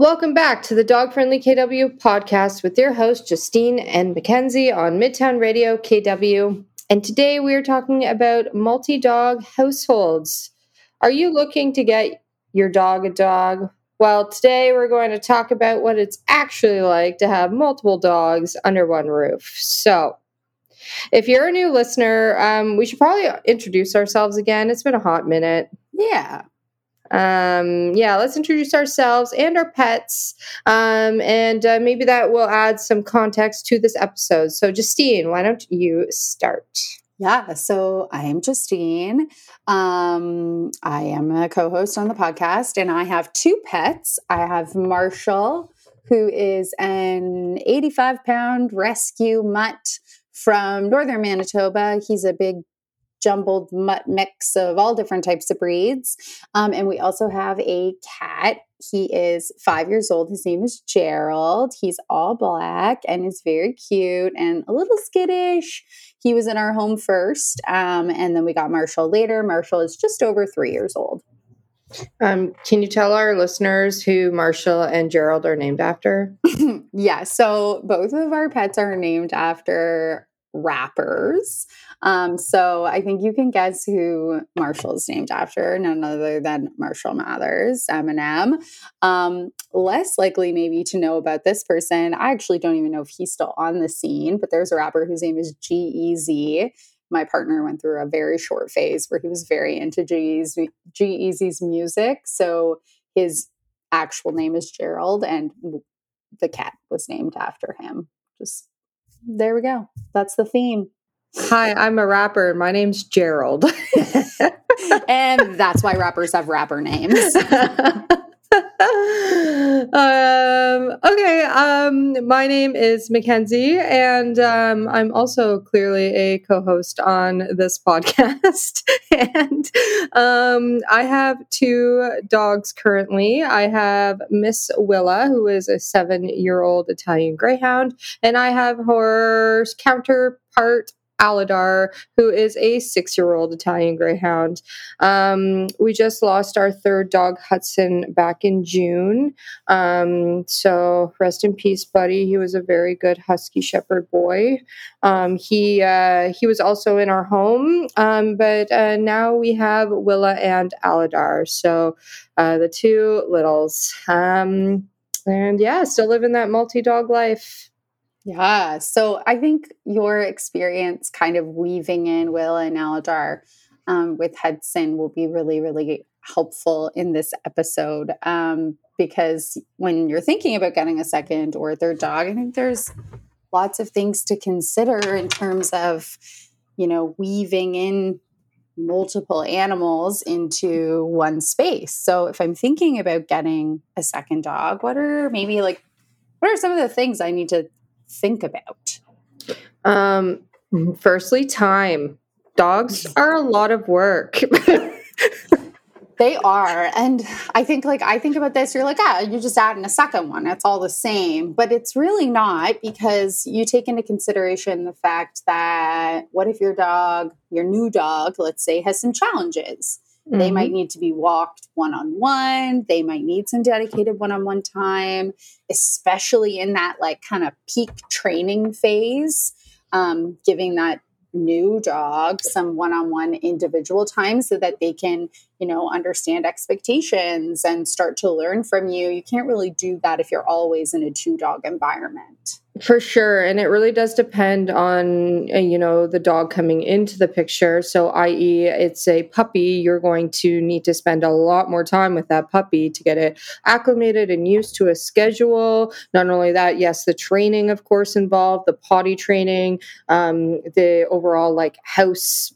Welcome back to the Dog Friendly KW podcast with your host, Justine and Mackenzie on Midtown Radio KW. And today we are talking about multi dog households. Are you looking to get your dog a dog? Well, today we're going to talk about what it's actually like to have multiple dogs under one roof. So, if you're a new listener, um, we should probably introduce ourselves again. It's been a hot minute. Yeah. Um, yeah, let's introduce ourselves and our pets. Um, and uh, maybe that will add some context to this episode. So, Justine, why don't you start? Yeah, so I am Justine. Um, I am a co host on the podcast, and I have two pets. I have Marshall, who is an 85 pound rescue mutt from northern Manitoba. He's a big jumbled mutt mix of all different types of breeds. Um, and we also have a cat. He is five years old. His name is Gerald. He's all black and is very cute and a little skittish. He was in our home first, um, and then we got Marshall later. Marshall is just over three years old. Um, can you tell our listeners who Marshall and Gerald are named after? yeah, so both of our pets are named after rappers. Um, so I think you can guess who Marshall is named after, none other than Marshall Mathers, Eminem. Um, less likely, maybe, to know about this person. I actually don't even know if he's still on the scene, but there's a rapper whose name is G-Eazy. My partner went through a very short phase where he was very into G-Eazy's music. So his actual name is Gerald, and the cat was named after him. Just there we go. That's the theme. Hi, I'm a rapper. My name's Gerald. and that's why rappers have rapper names. um, okay. Um, my name is Mackenzie, and um, I'm also clearly a co-host on this podcast. and um, I have two dogs currently. I have Miss Willa, who is a seven-year-old Italian Greyhound, and I have her counterpart Aladar, who is a six year old Italian Greyhound. Um, we just lost our third dog, Hudson, back in June. Um, so rest in peace, buddy. He was a very good Husky Shepherd boy. Um, he uh, he was also in our home, um, but uh, now we have Willa and Aladar. So uh, the two littles. Um, and yeah, still living that multi dog life. Yeah. So I think your experience kind of weaving in Will and Aladar um, with Hudson will be really, really helpful in this episode um, because when you're thinking about getting a second or a third dog, I think there's lots of things to consider in terms of, you know, weaving in multiple animals into one space. So if I'm thinking about getting a second dog, what are maybe like what are some of the things I need to think about? Um, firstly, time. Dogs are a lot of work. they are. And I think, like, I think about this, you're like, ah, you're just adding a second one. It's all the same. But it's really not because you take into consideration the fact that what if your dog, your new dog, let's say, has some challenges? Mm-hmm. They might need to be walked one on one. They might need some dedicated one on one time, especially in that like kind of peak training phase, um, giving that new dog some one on one individual time so that they can, you know, understand expectations and start to learn from you. You can't really do that if you're always in a two dog environment. For sure. And it really does depend on, uh, you know, the dog coming into the picture. So, i.e., it's a puppy, you're going to need to spend a lot more time with that puppy to get it acclimated and used to a schedule. Not only that, yes, the training, of course, involved, the potty training, um, the overall like house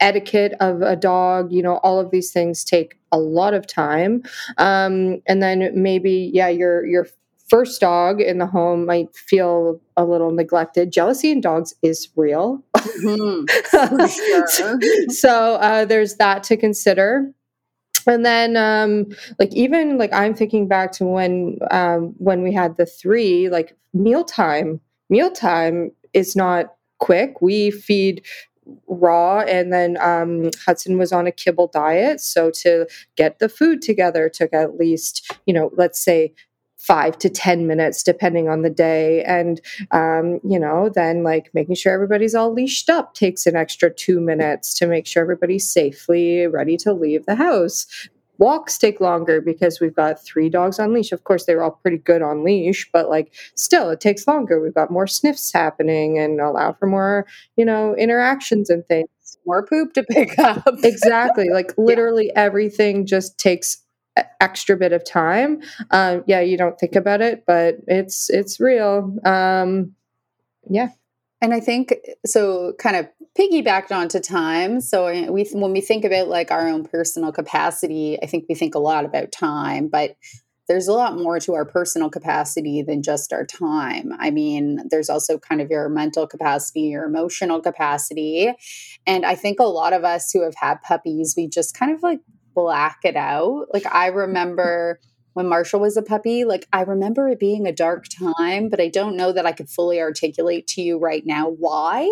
etiquette of a dog you know all of these things take a lot of time um, and then maybe yeah your your first dog in the home might feel a little neglected. Jealousy in dogs is real. Mm-hmm. sure. so uh, there's that to consider. And then, um, like even like I'm thinking back to when um, when we had the three, like mealtime. Mealtime is not quick. We feed raw and then um, hudson was on a kibble diet so to get the food together took at least you know let's say five to ten minutes depending on the day. And um, you know then like making sure everybody's all leashed up takes an extra two minutes to make sure everybody's safely ready to leave the house. Walks take longer because we've got three dogs on leash. Of course they're all pretty good on leash but like still it takes longer. We've got more sniffs happening and allow for more you know interactions and things. More poop to pick up. Exactly. Like literally yeah. everything just takes extra bit of time um, yeah you don't think about it but it's it's real um, yeah and i think so kind of piggybacked onto time so we when we think about like our own personal capacity i think we think a lot about time but there's a lot more to our personal capacity than just our time. I mean, there's also kind of your mental capacity, your emotional capacity. And I think a lot of us who have had puppies, we just kind of like black it out. Like I remember when Marshall was a puppy, like I remember it being a dark time, but I don't know that I could fully articulate to you right now why.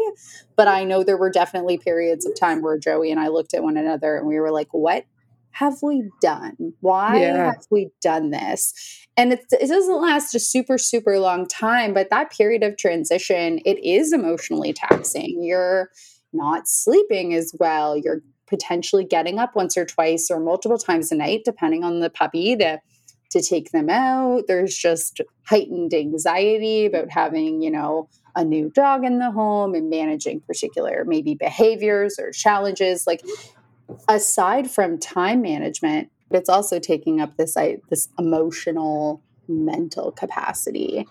But I know there were definitely periods of time where Joey and I looked at one another and we were like, what have we done? Why yeah. have we done this? And it, it doesn't last a super, super long time, but that period of transition, it is emotionally taxing. You're not sleeping as well. You're potentially getting up once or twice or multiple times a night, depending on the puppy, to to take them out. There's just heightened anxiety about having, you know, a new dog in the home and managing particular maybe behaviors or challenges. Like aside from time management, it's also taking up this this emotional mental capacity.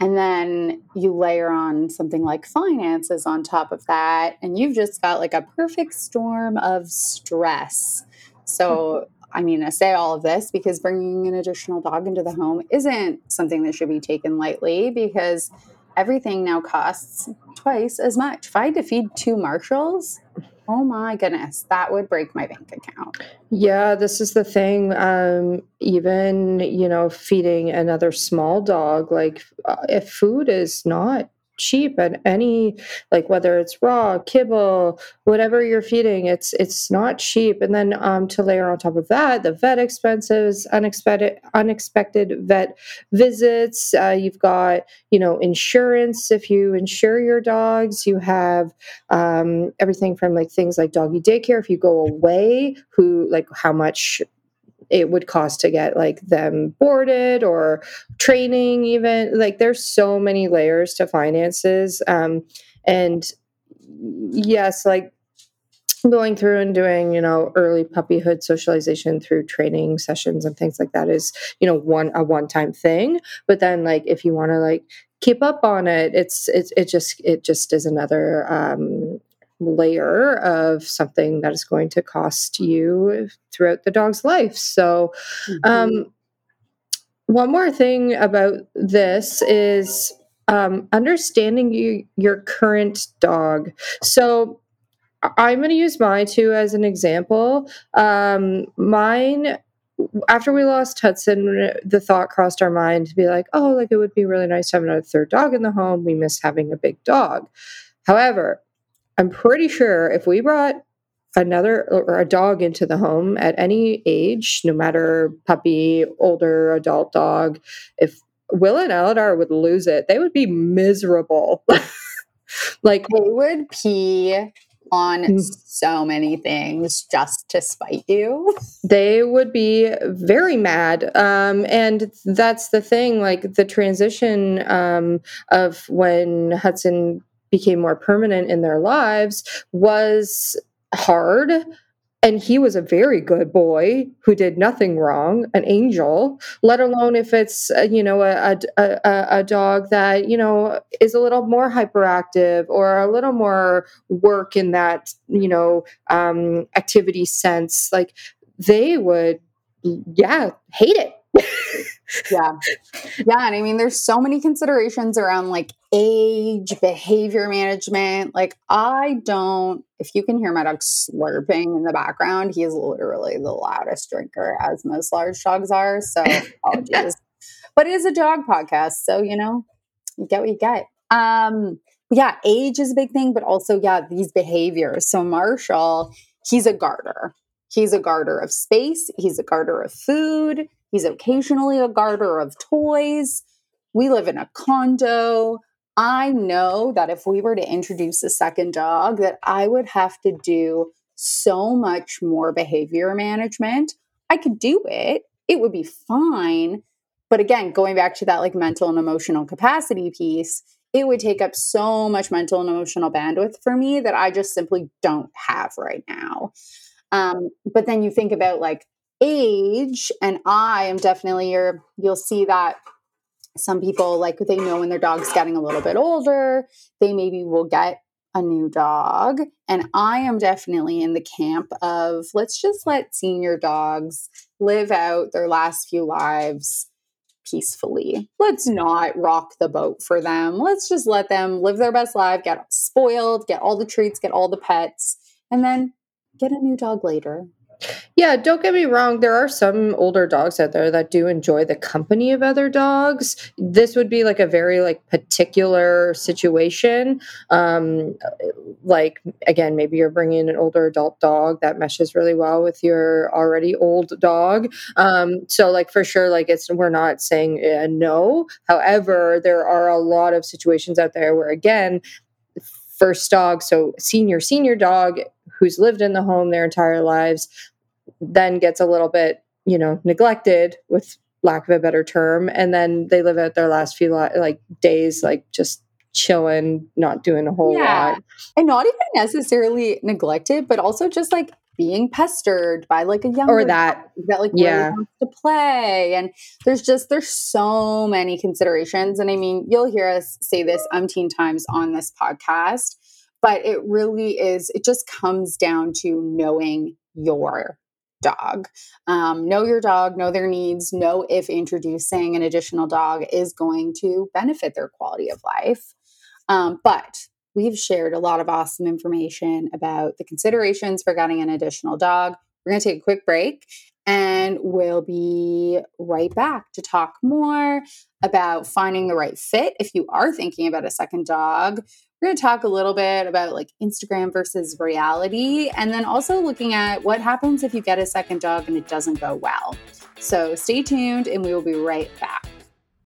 And then you layer on something like finances on top of that, and you've just got like a perfect storm of stress. So, I mean, I say all of this because bringing an additional dog into the home isn't something that should be taken lightly because everything now costs twice as much. If I had to feed two Marshalls, oh my goodness, that would break my bank account. Yeah, this is the thing. Um, even, you know, feeding another small dog, like uh, if food is not cheap and any like whether it's raw kibble whatever you're feeding it's it's not cheap. And then um to layer on top of that the vet expenses unexpected unexpected vet visits uh, you've got you know insurance. If you insure your dogs you have um, everything from like things like doggy daycare. If you go away who like how much it would cost to get like them boarded or training even. Like there's so many layers to finances um and yes like going through and doing you know early puppyhood socialization through training sessions and things like that is you know one a one time thing. But then like if you want to like keep up on it it's it, it just it just is another um layer of something that is going to cost you throughout the dog's life. So, mm-hmm. um, one more thing about this is um, understanding you, your current dog. So, I'm going to use my two as an example. Um, mine after we lost Hudson, the thought crossed our mind to be like, oh, like it would be really nice to have another third dog in the home. We miss having a big dog. However, I'm pretty sure if we brought another or a dog into the home at any age, no matter puppy, older, adult dog, if Will and Aladar would lose it, they would be miserable. like they would pee on mm. so many things just to spite you. They would be very mad. Um, and that's the thing, like the transition um, of when Hudson became more permanent in their lives was hard. And he was a very good boy who did nothing wrong an angel let alone if it's uh, you know a, a, a, a, dog that you know is a little more hyperactive or a little more work in that you know um, activity sense. Like they would yeah hate it yeah. Yeah. And I mean, there's so many considerations around like age, behavior management. Like, I don't, if you can hear my dog slurping in the background, he is literally the loudest drinker, as most large dogs are. So, apologies. but it is a dog podcast. So, you know, you get what you get. Um, yeah, age is a big thing, but also, yeah, these behaviors. So, Marshall, he's a guarder. He's a guarder of space. He's a guarder of food He's occasionally a guarder of toys. We live in a condo. I know that if we were to introduce a second dog that I would have to do so much more behavior management. I could do it. It would be fine. But again, going back to that like mental and emotional capacity piece, it would take up so much mental and emotional bandwidth for me that I just simply don't have right now. Um, but then you think about like age, and I am definitely your, you'll see that some people like they know when their dog's getting a little bit older, they maybe will get a new dog. And I am definitely in the camp of let's just let senior dogs live out their last few lives peacefully. Let's mm. not rock the boat for them. Let's just let them live their best life, get spoiled, get all the treats, get all the pets, and then get a new dog later. Yeah, don't get me wrong. There are some older dogs out there that do enjoy the company of other dogs. This would be like a very like particular situation. Um, like again, maybe you're bringing an older adult dog that meshes really well with your already old dog. Um, so like for sure, like it's we're not saying uh, no. However, there are a lot of situations out there where again, first dog, so senior senior dog who's lived in the home their entire lives then gets a little bit, you know, neglected with lack of a better term and then they live out their last few li- like days like just chilling, not doing a whole yeah. lot. And not even necessarily neglected, but also just like being pestered by like a young or that that like yeah. really wants to play. And there's just there's so many considerations. And I mean, you'll hear us say this umpteen times on this podcast, but it really is, it just comes down to knowing your dog. Um, know your dog, know their needs, know if introducing an additional dog is going to benefit their quality of life. Um, but we've shared a lot of awesome information about the considerations for getting an additional dog. We're going to take a quick break and we'll be right back to talk more about finding the right fit if you are thinking about a second dog. We're going to talk a little bit about like Instagram versus reality, and then also looking at what happens if you get a second dog and it doesn't go well. So stay tuned, and we will be right back.